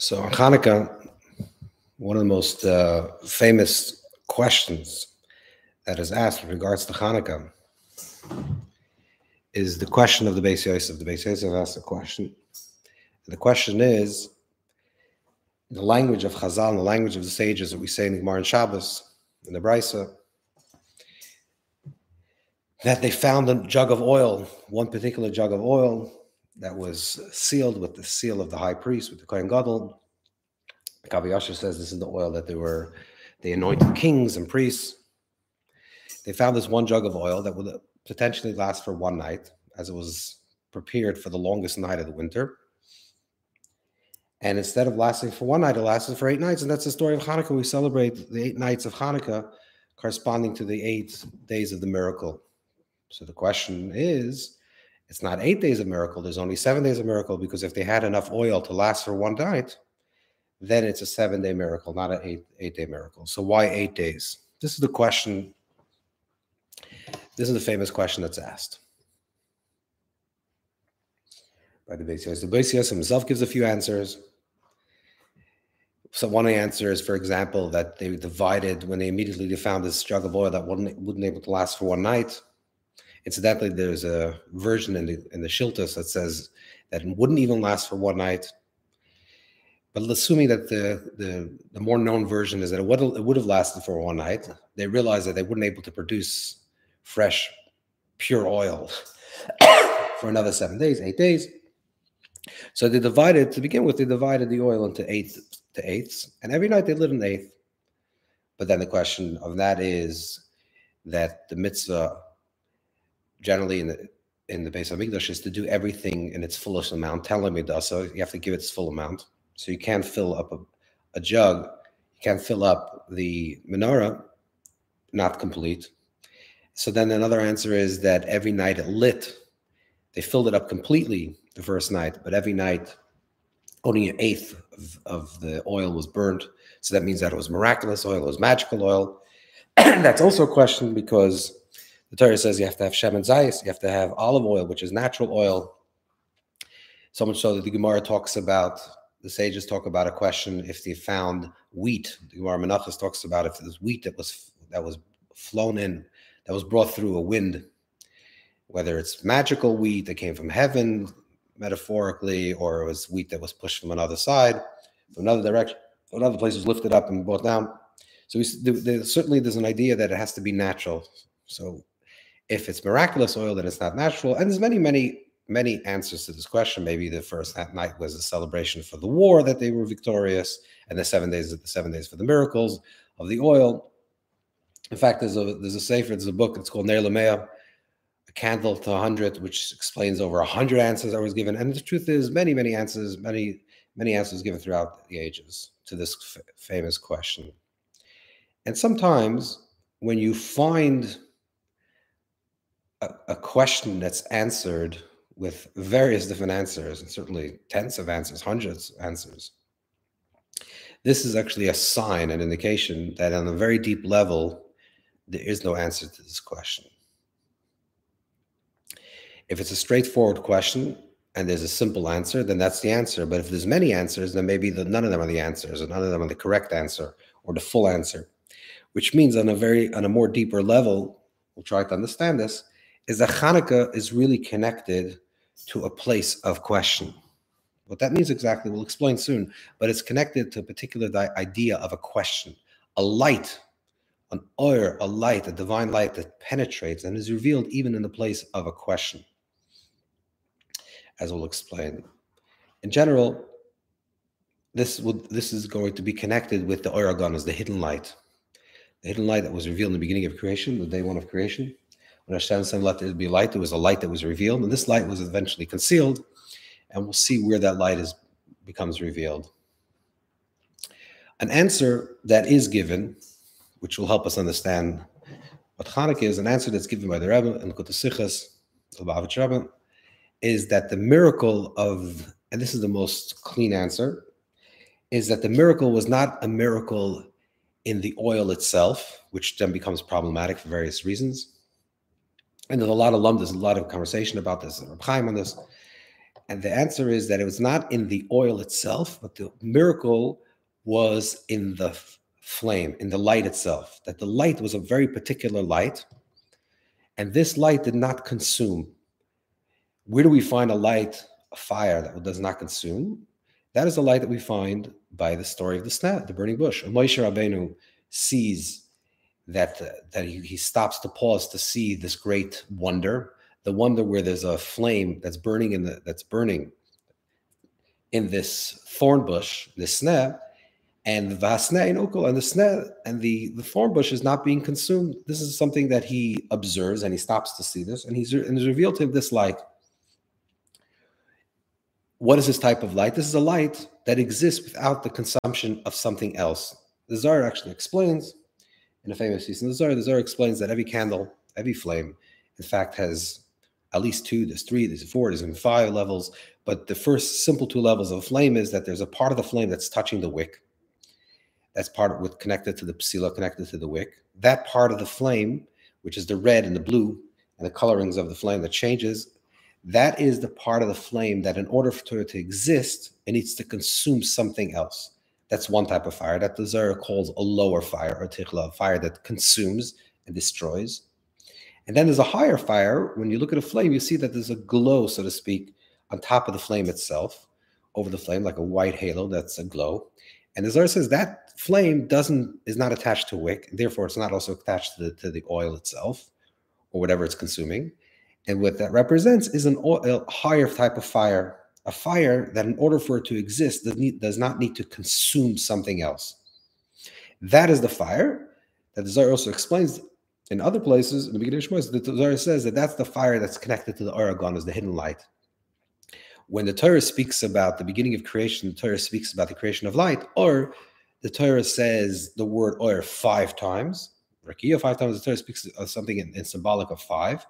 So on Hanukkah, one of the most uh, famous questions that is asked with regards to Hanukkah is the question of the Beis Yosef. The Beis Yosef asked a question. The question is, the language of Chazal, the language of the sages that we say in the Gemara and Shabbos, in the Brisa, that they found a jug of oil, one particular jug of oil, that was sealed with the seal of the high priest, with the Kohen Gadol. Kaviyasha says this is the oil that they were, they anointed kings and priests. They found this one jug of oil that would potentially last for one night, as it was prepared for the longest night of the winter. And instead of lasting for one night, it lasted for eight nights. And that's the story of Hanukkah. We celebrate the eight nights of Hanukkah corresponding to the eight days of the miracle. So the question is, it's not eight days of miracle. There's only seven days of miracle because if they had enough oil to last for one night, then it's a seven day miracle, not an eight eight day miracle. So why eight days? This is the question. This is the famous question that's asked by the Yosef. The Yosef himself gives a few answers. So one answer is, for example, that they divided when they immediately they found this jug of oil that wasn't, wasn't able to last for one night. Incidentally, there's a version in the in the Shiltos that says that it wouldn't even last for one night. But assuming that the, the, the more known version is that it would, it would have lasted for one night, they realized that they weren't able to produce fresh, pure oil for another seven days, eight days. So they divided, to begin with, they divided the oil into eight to eighths, and every night they lit an eighth. But then the question of that is that the mitzvah generally in the in the Beis Hamikdash is to do everything in its fullest amount. Telomid so you have to give its full amount. So you can't fill up a, a jug, you can't fill up the menorah, not complete. So then another answer is that every night it lit. They filled it up completely the first night, but every night only an eighth of, of the oil was burnt. So that means that it was miraculous oil, it was magical oil. That's also a question because the Torah says you have to have shemen zayis, you have to have olive oil, which is natural oil. So much so that the Gemara talks about, the sages talk about a question if they found wheat. The Gemara Menachos talks about if there's wheat that was that was flown in, that was brought through a wind, whether it's magical wheat that came from heaven, metaphorically, or it was wheat that was pushed from another side, from another direction, another place was lifted up and brought down. So we, there, certainly there's an idea that it has to be natural. So if it's miraculous oil, then it's not natural. And there's many, many, many answers to this question. Maybe the first night was a celebration for the war that they were victorious, and the seven days, of the seven days for the miracles of the oil. In fact, there's a there's a sefer, there's a book. It's called Ner Lamea, a candle to a hundred, which explains over a hundred answers I was given. And the truth is, many, many answers, many, many answers given throughout the ages to this famous question. And sometimes when you find a, a question that's answered with various different answers, and certainly tens of answers, hundreds of answers. This is actually a sign, an indication that on a very deep level, there is no answer to this question. If it's a straightforward question and there's a simple answer, then that's the answer. But if there's many answers, then maybe the, none of them are the answers, or none of them are the correct answer or the full answer. Which means on a very on a more deeper level, we'll try to understand this is that Hanukkah is really connected to a place of question. What that means exactly, we'll explain soon, but it's connected to a particular idea of a question, a light, an oil, a light, a divine light that penetrates and is revealed even in the place of a question, as we'll explain. In general, this would this is going to be connected with the Oiragon as the hidden light, the hidden light that was revealed in the beginning of creation, the day one of creation, when Hashem said, let there be light, there was a light that was revealed, and this light was eventually concealed, and we'll see where that light is becomes revealed. An answer that is given, which will help us understand what Hanukkah is, an answer that's given by the Rebbe and Kutasichas, the Lubavitch Rebbe, is that the miracle of, and this is the most clean answer, is that the miracle was not a miracle in the oil itself, which then becomes problematic for various reasons and there's a lot of lum, there's a lot of conversation about this, Reb Chaim on this. And the answer is that it was not in the oil itself, but the miracle was in the flame, in the light itself. That the light was a very particular light, and this light did not consume. Where do we find a light, a fire that does not consume? That is the light that we find by the story of the sneh, the burning bush. Moshe Rabbeinu sees that that he, he stops to pause to see this great wonder, the wonder where there's a flame that's burning in the that's burning in this thorn bush, this sneh, and the vasne and the sneh and the the thorn bush is not being consumed. This is something that he observes and he stops to see this, and he's and he's revealed to him this light. What is this type of light? This is a light that exists without the consumption of something else. The Zohar actually explains in a famous piece in the Zohar. The Zohar explains that every candle, every flame, in fact, has at least two, there's three, there's four, there's even five levels. But the first simple two levels of flame is that there's a part of the flame that's touching the wick. That's part of with connected to the psila, connected to the wick. That part of the flame, which is the red and the blue and the colorings of the flame that changes, that is the part of the flame that in order for it to exist, it needs to consume something else. That's one type of fire that the Zohar calls a lower fire or tichla, fire that consumes and destroys. And then there's a higher fire. When you look at a flame, you see that there's a glow, so to speak, on top of the flame itself, over the flame, like a white halo that's a glow. And the Zohar says that flame doesn't is not attached to wick, therefore it's not also attached to the, to the oil itself or whatever it's consuming. And what that represents is an oil, a higher type of fire a fire that in order for it to exist does, need, does not need to consume something else. That is the fire that the Zohar also explains in other places in the beginning of Shmos. The Zohar says that that's the fire that's connected to the Aragon as the hidden light. When the Torah speaks about the beginning of creation, the Torah speaks about the creation of light, or the Torah says the word or five times. Rakia five times. The Torah speaks of something in, in symbolic of five,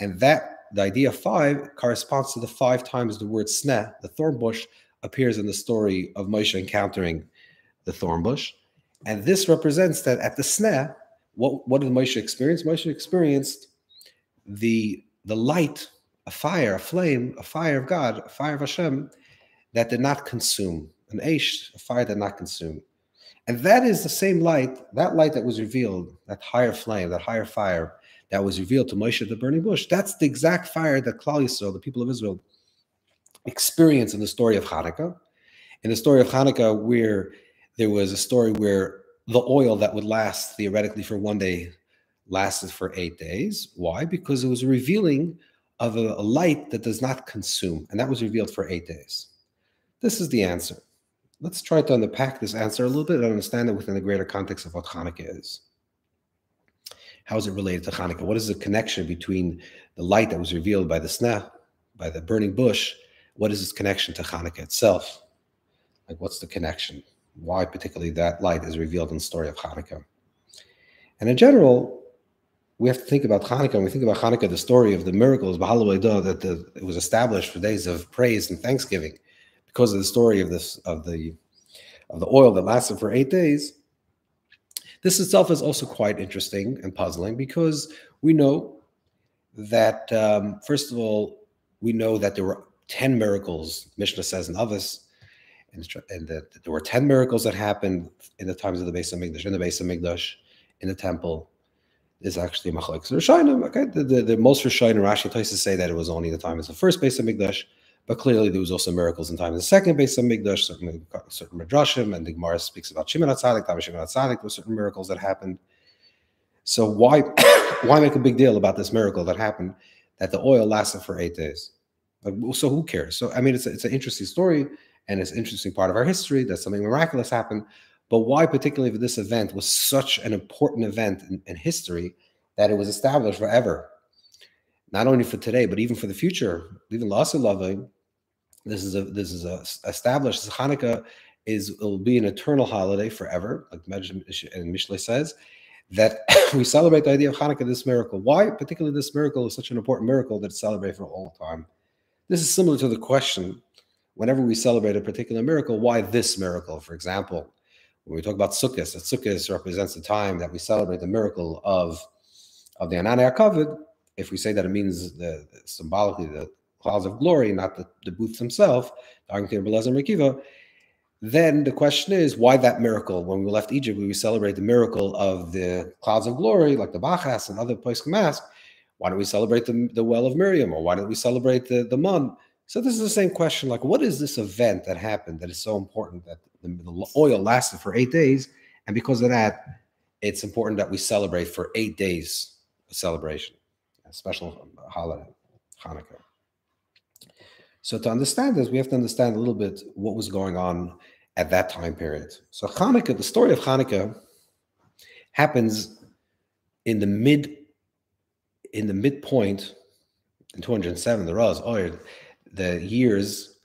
and that the idea five corresponds to the five times the word sneh, the thorn bush, appears in the story of Moshe encountering the thorn bush. And this represents that at the sneh, what, what did Moshe experience? Moshe experienced the, the light, a fire, a flame, a fire of God, a fire of Hashem that did not consume, an aish, a fire that did not consume. And that is the same light, that light that was revealed, that higher flame, that higher fire, that was revealed to Moshe the burning bush. That's the exact fire that Klal Yisrael, the people of Israel, experienced in the story of Hanukkah. In the story of Hanukkah, where there was a story where the oil that would last theoretically for one day lasted for eight days. Why? Because it was a revealing of a, a light that does not consume, and that was revealed for eight days. This is the answer. Let's try to unpack this answer a little bit and understand it within the greater context of what Hanukkah is. How is it related to Hanukkah? What is the connection between the light that was revealed by the sneh, by the burning bush? What is its connection to Hanukkah itself? Like, what's the connection? Why, particularly, that light is revealed in the story of Hanukkah? And in general, we have to think about Hanukkah. When we think about Hanukkah, the story of the miracles, that the, it was established for days of praise and thanksgiving because of the story of this of the of the oil that lasted for eight days. This itself is also quite interesting and puzzling because we know that, um, first of all, we know that there were 10 miracles, Mishnah says in Avos, and, and that there were 10 miracles that happened in the times of the Beis Hamikdash, in the Beis Hamikdash, in the temple. Is actually Machlek. So Rishonim, okay, the, the, the most Rishonim, Rashi to say that it was only the time of the first Beis Hamikdash, but clearly, there was also miracles in time of the second Beis Hamikdash, certain, certain Midrashim, and the Gemara speaks about Shimon HaTzadik, of Shimon HaTzadik, were certain miracles that happened. So why, why make a big deal about this miracle that happened, that the oil lasted for eight days? Like, so who cares? So, I mean, it's, a, it's an interesting story, and it's an interesting part of our history that something miraculous happened. But why, particularly, for this event was such an important event in, in history that it was established forever not only for today, but even for the future, even Lasa loving, this is a this is a established Hanukkah is will be an eternal holiday forever, like and Mishle says, that we celebrate the idea of Hanukkah, this miracle. Why, particularly this miracle, is such an important miracle that it's celebrated for all time. This is similar to the question whenever we celebrate a particular miracle, why this miracle? For example, when we talk about Sukkot, that Sukkot represents the time that we celebrate the miracle of, of the Ananei HaKavod, if we say that it means the, symbolically the clouds of glory, not the, the booths themselves, then the question is why that miracle? When we left Egypt, we celebrate the miracle of the clouds of glory, like the Bachas and other places mask. Why don't we celebrate the, the well of Miriam, or why don't we celebrate the, the Mun? So this is the same question: like, what is this event that happened that is so important that the, the oil lasted for eight days, and because of that, it's important that we celebrate for eight days a celebration, special uh, holiday, Hanukkah. So to understand this, we have to understand a little bit what was going on at that time period. So Hanukkah, the story of Hanukkah happens in the mid in the midpoint in 207 the Raz or the years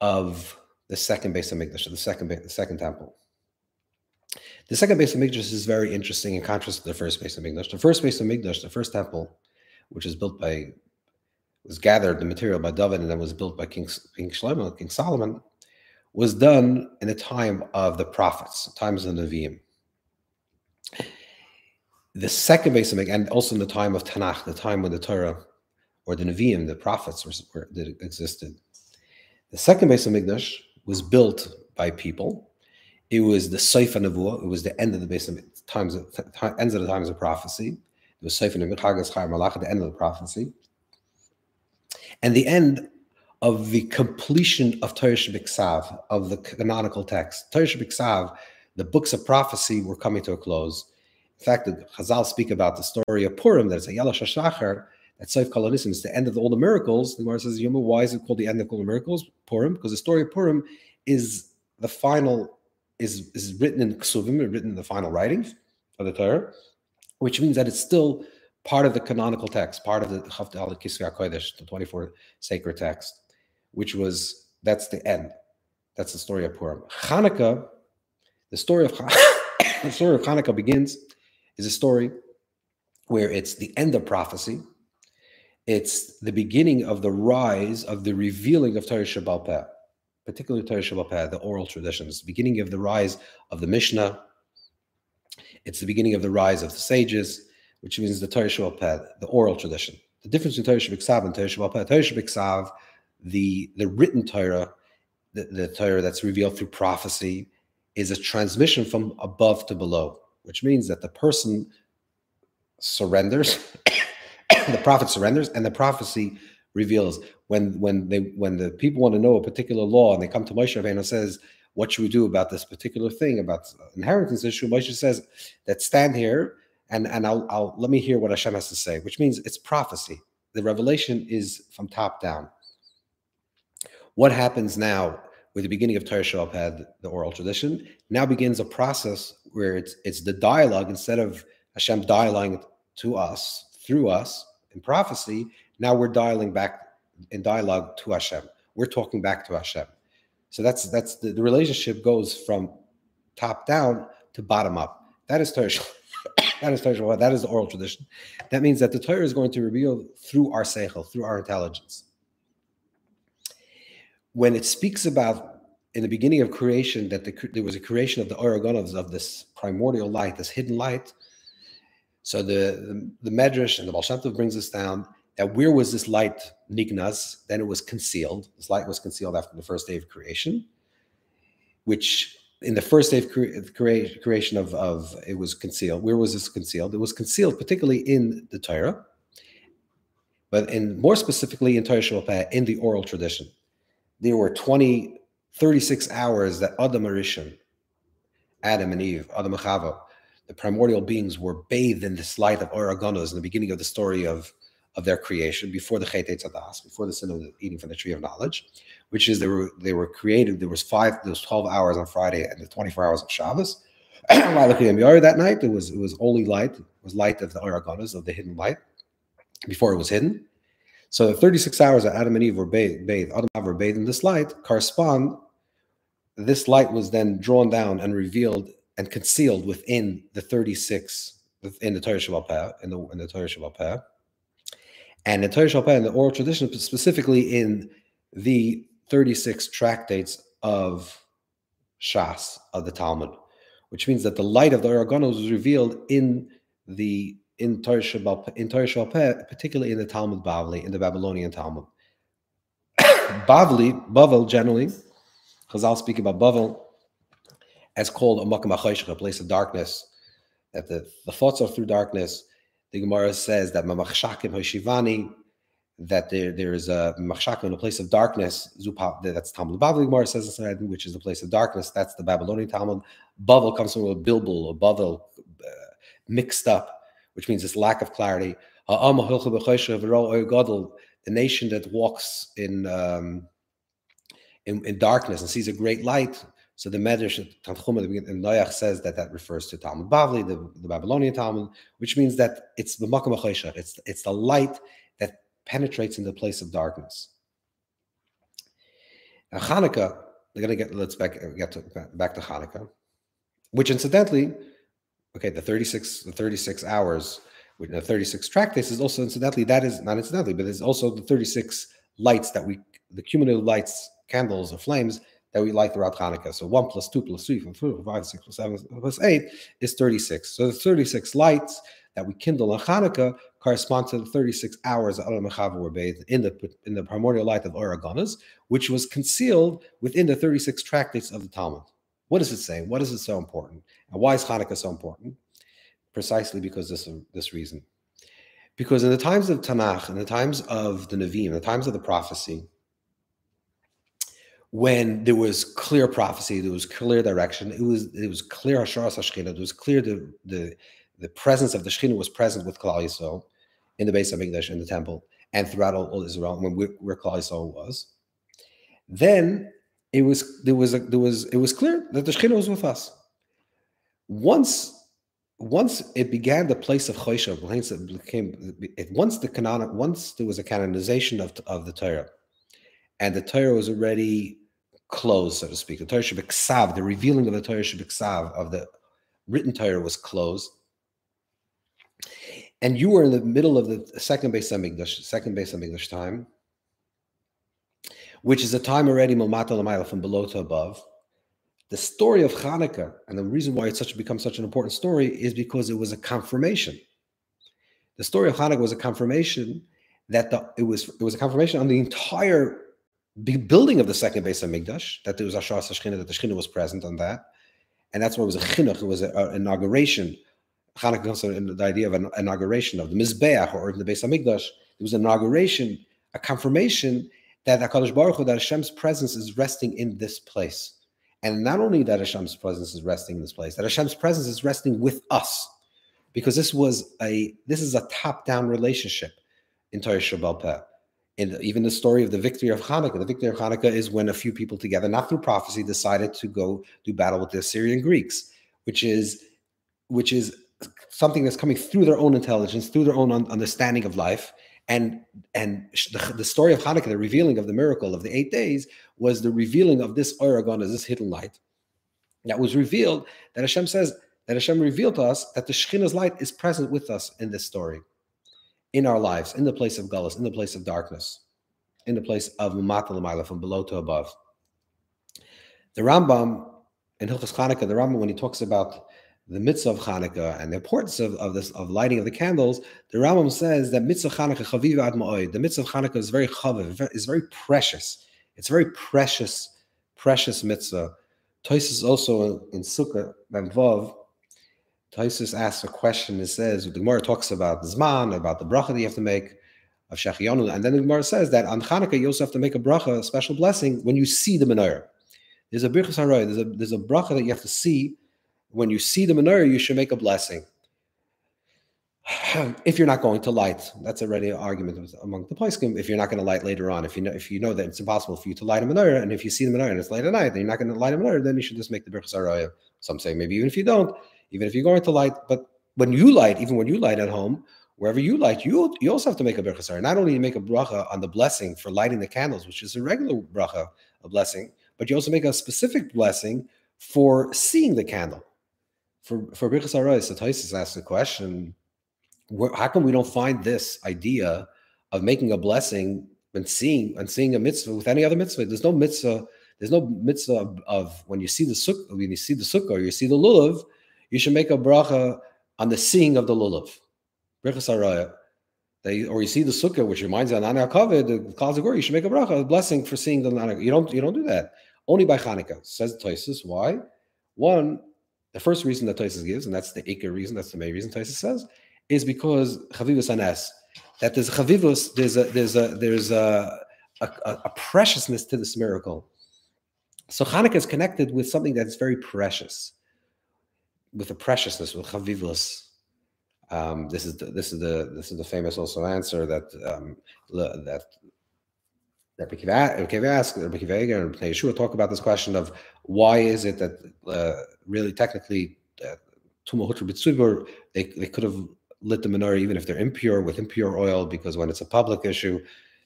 of the second Beis Hamikdash, the second the second temple. The second Beis Hamikdash is very interesting in contrast to the first Beis Hamikdash. The first Beis Hamikdash, the first temple, which was built by was gathered the material by David and then was built by King King Shlomo, King Solomon, was done in the time of the prophets, times of the Nevi'im. The second base of and also in the time of Tanakh, the time when the Torah or the Nevi'im, the prophets, were, were, that existed. The second Beis Hamikdash was built by people. It was the Sefer Nevuah. It was the end of the base of times of, ends of the times of prophecy. Was Sefer Chagas Chayim Malach, the end of the prophecy. And the end of the completion of Torah Shabbat of the canonical text. Torah Shabbat the books of prophecy were coming to a close. In fact, the Chazal speak about the story of Purim, there's a Yalash Shachar, that Seif Kolonism is the end of all the miracles. The Gemara says, Yoma, why is it called the end of all the miracles? Purim, because the story of Purim is the final, is, is written in Ksuvim, written in the final writings of the Torah, which means that it's still part of the canonical text, part of the Chavdal Kisvei Kodesh, the 24 sacred text which was that's the end. That's the story of Purim. Hanukkah, the story of the story of Hanukkah begins is a story where it's the end of prophecy. It's the beginning of the rise of the revealing of Torah Shabbal Peh, particularly Torah Shabbal Peh, the oral traditions, beginning of the rise of the Mishnah. It's the beginning of the rise of the sages, which means the Torah Shabbal Peh, the oral tradition. The difference between Torah Shabbat and Torah Shabbal Peh, Torah Shabbat the the written Torah, the, the Torah that's revealed through prophecy, is a transmission from above to below, which means that the person surrenders, the prophet surrenders, and the prophecy reveals. When when they when the people want to know a particular law and they come to Moshe Rabbeinu and says, "What should we do about this particular thing about inheritance issue?" Moshe says, "That stand here." And, and I'll, I'll let me hear what Hashem has to say, which means it's prophecy. The revelation is from top down. What happens now with the beginning of Torah Shabbat, the oral tradition, now begins a process where it's it's the dialogue instead of Hashem dialing to us through us in prophecy. Now we're dialing back in dialogue to Hashem. We're talking back to Hashem. So that's that's the, the relationship goes from top down to bottom up. That is Torah. that is Torah. That is the oral tradition. That means that the Torah is going to reveal through our seichel, through our intelligence when it speaks about in the beginning of creation that the, there was a creation of the Oregonovs of this primordial light, this hidden light. So the the, the Medrash and the Baal brings us down that where was this light nignas? Then it was concealed. This light was concealed after the first day of creation, which in the first day of cre- creation of, of it was concealed. Where was this concealed? It was concealed particularly in the Torah, but in more specifically in Torah Shabbat, in the oral tradition there were 20, 36 hours that Adam HaRishon, Adam and Eve, Adam and Chava, the primordial beings were bathed in this light of Oragonos in the beginning of the story of, of their creation, before the Chet Tzadas, before the sin of eating from the tree of knowledge, which is they were they were created. There was five, there was 12 hours on Friday and the 24 hours of Shabbos. That night, it was it was only light, it was light of the Oragonos, of the hidden light, before it was hidden. So the 36 hours that Adam and Eve were bathed, Adam and were bathed in this light correspond. This light was then drawn down and revealed and concealed within the 36 in the Torah Shabbat in the in the Torah Shabbat and in Torah Shabbat in the oral tradition, specifically in the 36 tractates of Shas of the Talmud, which means that the light of the Aragonos was revealed in the in Torah Shabbat, particularly in the Talmud Bavli, in the Babylonian Talmud. Bavli, Bavel generally, Chazal speak about Bavel as called a makam a place of darkness, that the, the thoughts are through darkness. The Gemara says that mamachshakim hoshivani, that there, there is a machshakim, in a place of darkness. That's Talmud Bavli Gemara says which is the place of darkness. That's the Babylonian Talmud. Bavel comes from a bilbul, or Bavel uh, mixed up, which means this lack of clarity. The nation that walks in, um, in, in darkness and sees a great light. So the Medrash Tanchuma in Noach says that that refers to Talmud Bavli, the, the Babylonian Talmud, which means that it's the Makam It's it's the light that penetrates into the place of darkness. Now Hanukkah, they're going to get let's back get to, back to Hanukkah, which incidentally, okay, the thirty six the thirty six hours with the 36 tractates is also incidentally that is not incidentally but it's also the 36 lights that we the cumulative lights candles or flames that we light throughout Hanukkah. So one plus two plus three 4 plus 5 6 seven plus eight is 36. So the 36 lights that we kindle on Hanukkah correspond to the 36 hours that Adam and were bathed in the in the primordial light of Oragonas, which was concealed within the 36 tractates of the Talmud. What does it say? What is it so important? And why is Hanukkah so important? precisely because this this reason. Because in the times of Tanakh, in the times of the Nevi'im, the times of the prophecy, when there was clear prophecy, there was clear direction, it was it was clear Hasharas Hashchina, it was clear the, the the presence of the Shechina was present with Klal Yisrael in the base of English in the temple and throughout all, all Israel when we, where Klal Yisrael was. Then it was there was a, there was it was clear that the Shechina was with us. Once once it began the place of Choshev, it became once the canon once there was a canonization of, of the Torah, and the Torah was already closed, so to speak. The Torah Shabbat the revealing of the Torah Shabbat of the written Torah was closed. And you were in the middle of the second base English, second base English time, which is a time already from below to above the story of Hanukkah and the reason why it's such become such an important story is because it was a confirmation. The story of Hanukkah was a confirmation that the, it was it was a confirmation on the entire building of the second Beis Hamikdash that there was Ashar Shechina, that the Shechina was present on that, and that's why it was a chinuch, it was an inauguration. Hanukkah comes the idea of an inauguration of the Mizbeach or the Beis Hamikdash. It was an inauguration, a confirmation that Hakadosh Baruch Hu, that Hashem's presence is resting in this place. And not only that Hashem's presence is resting in this place, that Hashem's presence is resting with us, because this was a this is a top-down relationship in Torah Shabbal In even the story of the victory of Hanukkah, the victory of Hanukkah is when a few people together, not through prophecy, decided to go do battle with the Assyrian Greeks, which is which is something that's coming through their own intelligence, through their own understanding of life, and and the, the, story of Hanukkah, the revealing of the miracle of the eight days, was the revealing of this Oregon as this hidden light that was revealed. That Hashem says that Hashem revealed to us that the Shekhinah's light is present with us in this story, in our lives, in the place of Gullus, in the place of darkness, in the place of Mumata from below to above. The Rambam in Hilchas Hanukkah, the Rambam, when he talks about the mitzvah of Hanukkah and the importance of, of this of lighting of the candles, the Rambam says that mitzvah Hanukkah chaviv ad. The mitzvah of is very chaviv, is very precious. It's very precious, precious mitzvah. Toisus also in, in Sukkah and Vav. Toisus asks a question. It says the Gemara talks about zman, about the bracha that you have to make of Shechianu, and then the Gemara says that on Hanukkah you also have to make a bracha, a special blessing when you see the menorah. There's a birchas haroy. There's a there's a bracha that you have to see when you see the menorah, you should make a blessing. If you're not going to light, that's already an argument among the poskim. If you're not going to light later on, if you know if you know that it's impossible for you to light a menorah, and if you see the menorah and it's late at night, then you're not going to light a menorah, then you should just make the birchas araya. Some say maybe even if you don't, even if you're going to light, but when you light, even when you light at home, wherever you light, you you also have to make a birchas Not only make a bracha on the blessing for lighting the candles, which is a regular bracha, a blessing, but you also make a specific blessing for seeing the candle for for Birchas Arais, the Taisus asked the question: where, How come we don't find this idea of making a blessing and seeing and seeing a mitzvah with any other mitzvah? There's no mitzvah. There's no mitzvah of, of when you see the sukkah, when you see the sukkah, or you see the lulav, you should make a bracha on the seeing of the lulav. Birchas Araya. They, or you see the sukkah, which reminds you of Nana Kavod, the Kalzagor, you should make a bracha, a blessing for seeing the Nana. You don't, you don't do that. Only by Hanukkah. Says Toisus. Why? One, the first reason that Toisus gives, and that's the Iker reason, that's the main reason Toisus says, is because Chavivus Anes. That there's Chavivus, there's a there's a there's a, a, a preciousness to this miracle. So Hanukkah is connected with something that's very precious, with a preciousness, with Chavivus. Um, this is the, this is the this is the famous also answer that um, that that Rekiva asked, Rekiva and Yeshua talk about this question of why is it that uh, really technically uh, they, they could have lit the menorah even if they're impure with impure oil because when it's a public issue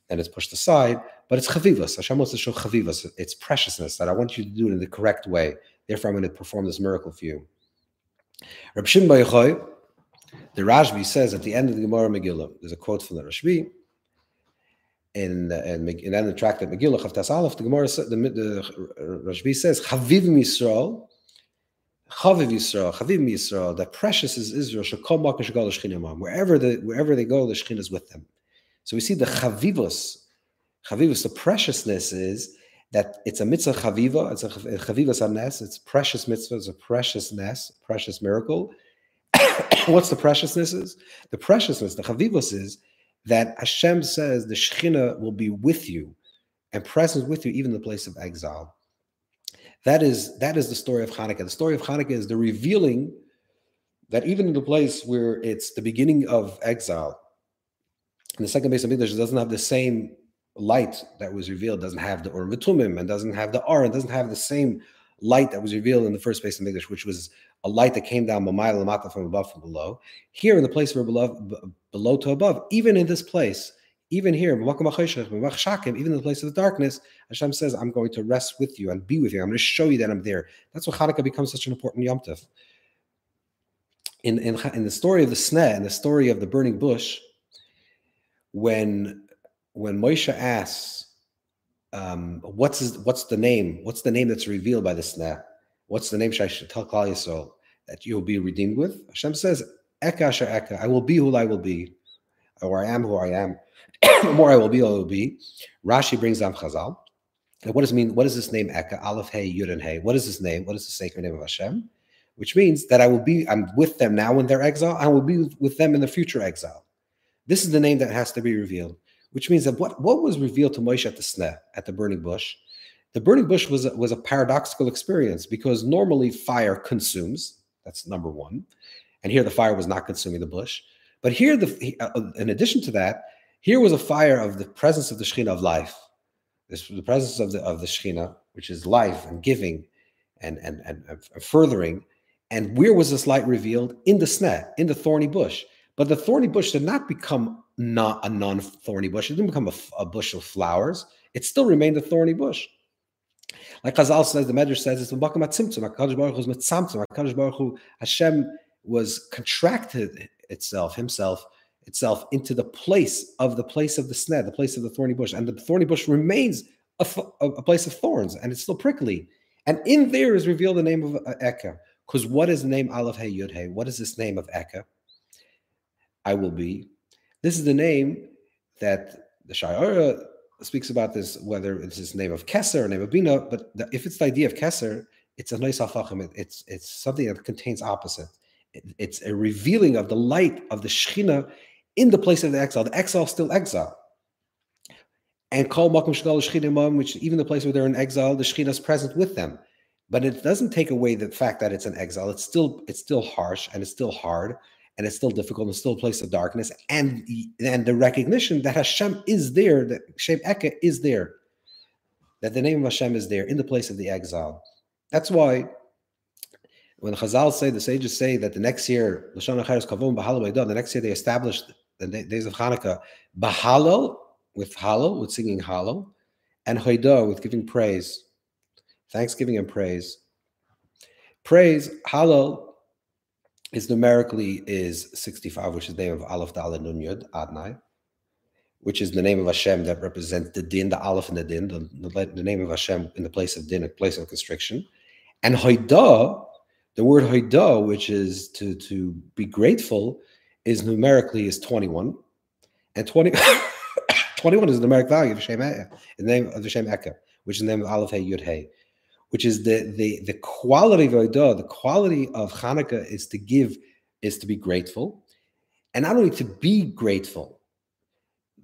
then it's pushed aside. But it's chavivas Hashem wants to show chavivas it's preciousness that I want you to do it in the correct way. Therefore I'm going to perform this miracle for you Reb Shimon Bar Yochai, the Rashbi says at the end of the Gemara Megillah, there's a quote from the Rashbi, in in, in, in the tract at Megillah Chavtas Aleph, the Gemara, the, the Rashbi says, Chaviv Yisrael, Chaviv Yisrael, Chaviv Yisrael, that precious is Israel, Shakom Makar Shagal Shechinamam. Wherever the wherever they go, the Shechin is with them. So we see the Chavivos, Chavivos, the preciousness is that it's a mitzvah chaviva, it's a chavivas anes, it's precious mitzvah, it's a precious preciousness, precious miracle. What's the preciousness is? The preciousness, the chavivos is that Hashem says the Shekhinah will be with you and present with you even in the place of exile. That is that is the story of Hanukkah. The story of Hanukkah is the revealing that even in the place where it's the beginning of exile, in the second base of English, doesn't have the same light that was revealed, doesn't have the Vitumim, and doesn't have the R, and doesn't have the same light that was revealed in the first base of English, which was a light that came down from above from below. Here in the place where below, below to above, even in this place, even here, even in the place of the darkness, Hashem says, I'm going to rest with you and be with you. I'm going to show you that I'm there. That's what Hanukkah becomes such an important Yom Tov. In, in, in the story of the sneh and the story of the burning bush, when when Moshe asks, um, what's his, what's the name? What's the name that's revealed by the sneh? What's the name I should tell Klal Yisrael that you will be redeemed with? Hashem says, Eka asher Eka, I will be who I will be, or I am who I am. more I will be, I will be. Rashi brings down Chazal. And what does it mean? What is this name Eka? Aleph Hey Yud and Hey. What is this name? What is the sacred name of Hashem? Which means that I will be, I'm with them now in their exile. I will be with them in the future exile. This is the name that has to be revealed. Which means that what, what was revealed to Moshe at the sneh, at the burning bush, the burning bush was a, was a paradoxical experience because normally fire consumes. That's number one, and here the fire was not consuming the bush. But here, the uh, uh, in addition to that, here was a fire of the presence of the Shekhinah of life. This the presence of the of the Shekhinah, which is life and giving, and and and, and furthering. And where was this light revealed? In the sneh, in the thorny bush. But the thorny bush did not become not a non-thorny bush. It didn't become a, a bush of flowers. It still remained a thorny bush. Like Chazal says, the Medrash says, it's Mbakam Atzimtzum. HaKadosh Baruch Hu Mitzamtzum. HaKadosh Baruch Hu, Hashem was contracted itself, himself, itself into the place of the place of the sneh, the place of the thorny bush. And the thorny bush remains a, a place of thorns and it's still prickly. And in there is revealed the name of uh, Eka. Because what is the name Aleph Hey Yud Hey? What is this name of Eka? I will be. This is the name that the Shayara speaks about this, whether it's his name of Kesser or name of Bina, but the, if it's the idea of Kesser, it's a nice afachim. It's it's something that contains opposite. It, it's a revealing of the light of the Shechina in the place of the exile. The exile still exile. And call Makom Shgal Shechina which even the place where they're in exile, the Shechina is present with them. But it doesn't take away the fact that it's an exile. It's still it's still harsh and it's still hard and it's still difficult, it's still a place of darkness, and and the recognition that Hashem is there, that Shem Eke is there, that the name of Hashem is there in the place of the exile. That's why when Chazal say, the sages say that the next year, the next year they established the days of Hanukkah, Bahalel with Hallel, with singing Hallel, and Hoidah with giving praise, thanksgiving and praise. Praise, Hallel, is numerically is 65, which is the name of Aleph Dal Nun Yud Adnai, which is the name of Hashem that represents the din, the Aleph and the din, the, the, the name of Hashem in the place of din, a place of constriction. And Hoidah, the word Hoidah, which is to, to be grateful, is numerically is 21. And 20, 21 is the numeric value of Hashem, the name of Hashem Eka, which is the name of Aleph Hey Yud Hey, which is the the the quality of Odah, the quality of Hanukkah is to give, is to be grateful, and not only to be grateful.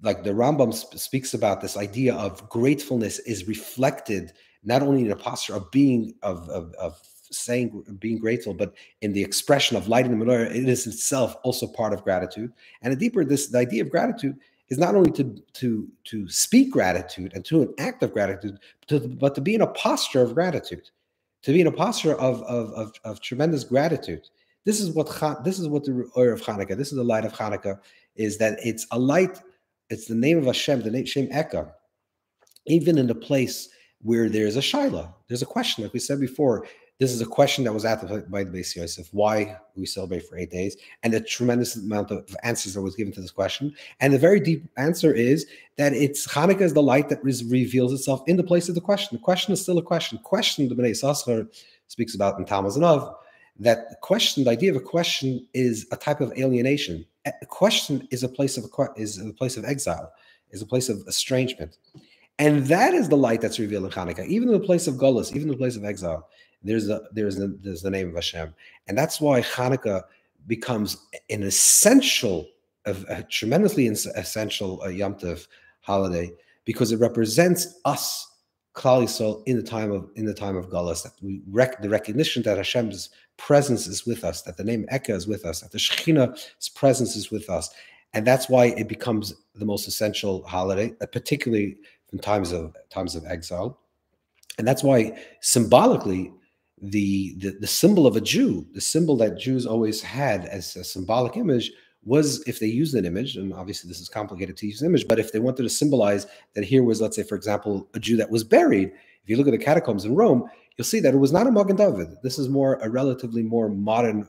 Like the Rambam sp- speaks about this idea of gratefulness is reflected not only in a posture of being of, of, of saying being grateful, but in the expression of lighting the menorah, it is itself also part of gratitude. And the deeper this the idea of gratitude is not only to to to speak gratitude and to an act of gratitude, to, but to be in a posture of gratitude, to be in a posture of of, of, of tremendous gratitude. This is what this is what the oil of Hanukkah. This is the light of Hanukkah. Is that it's a light. It's the name of Hashem, the name Shem Eka, even in the place where there's a shaila, there's a question, like we said before. This is a question that was asked by the Beis Yosef, why we celebrate for eight days, and a tremendous amount of answers that was given to this question. And the very deep answer is that it's Hanukkah is the light that reveals itself in the place of the question. The question is still a question. Question the Bnei Yissaschar speaks about in Talmud Zanov, that the question, the idea of a question is a type of alienation. A question is a place of is a place of exile, is a place of estrangement. And that is the light that's revealed in Hanukkah, even in the place of Golas, even in the place of exile there's a there's there's the name of Hashem, and that's why Hanukkah becomes an essential, a tremendously essential uh, Yom Tov holiday because it represents us, Klal Yisrael, in the time of in the time of Galus. That we rec- the recognition that Hashem's presence is with us, that the name Eka is with us, that the Shekhinah's presence is with us, and that's why it becomes the most essential holiday, uh, particularly in times of times of exile. And that's why symbolically the, the, the symbol of a Jew, the symbol that Jews always had as a symbolic image was if they used an image, and obviously this is complicated to use an image, but if they wanted to symbolize that here was, let's say, for example, a Jew that was buried, if you look at the catacombs in Rome, you'll see that it was not a Magen David. This is more a relatively more modern,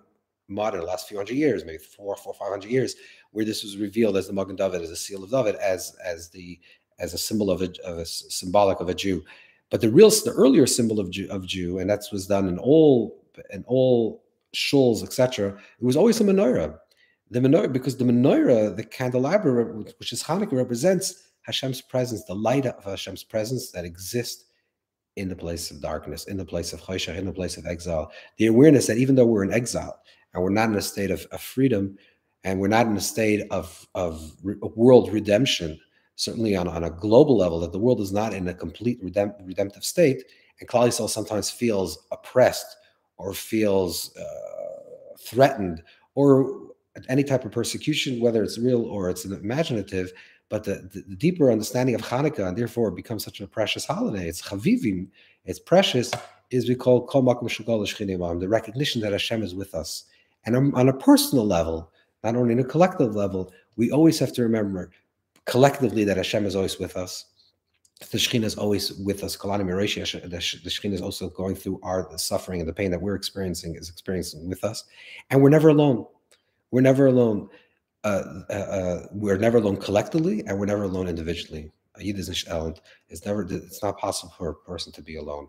modern last few hundred years, maybe four, four, five hundred years, where this was revealed as the Magen David, as a seal of David, as as the as a symbol of a, of a symbolic of a Jew. But the real, the earlier symbol of Jew, of Jew, and that was done in all in all shuls, etc. It was always a menorah. The menorah, because the menorah, the candelabra, which is Hanukkah, represents Hashem's presence, the light of Hashem's presence that exists in the place of darkness, in the place of choshev, in the place of exile. The awareness that even though we're in exile and we're not in a state of, of freedom, and we're not in a state of, of re- world redemption, certainly on, on a global level, that the world is not in a complete redemp- redemptive state. And Klal Yisrael sometimes feels oppressed or feels uh, threatened or any type of persecution, whether it's real or it's imaginative. But the, the, the, deeper understanding of Hanukkah, and therefore it becomes such a precious holiday, it's chavivim, it's precious, is we call kol the recognition that Hashem is with us. And on a personal level, not only in a collective level, we always have to remember collectively that Hashem is always with us. The Shekhinah is always with us. Kalani Merashi, the Shekhinah is also going through our suffering and the pain that we're experiencing is experiencing with us. And we're never alone. We're never alone. Uh, uh, uh, we're never alone collectively and we're never alone individually. It's never. It's not possible for a person to be alone.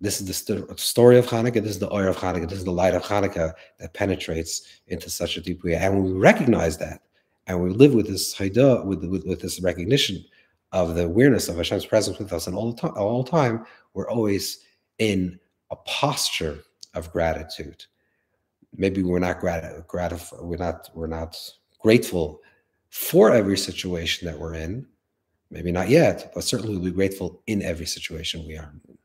This is the st- story of Hanukkah. This is the oil of Hanukkah. This is the light of Hanukkah that penetrates into such a deep way. And when we recognize that, and we live with this haida, with, with, with this recognition of the awareness of Hashem's presence with us, and all the time, all the time, we're always in a posture of gratitude. Maybe we're not grat- gratif- we're not we're not grateful for every situation that we're in. Maybe not yet, but certainly we'll be grateful in every situation we are in.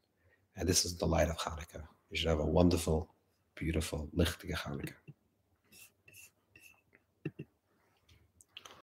And this is the light of Hanukkah. You should have a wonderful, beautiful, lichtige Hanukkah.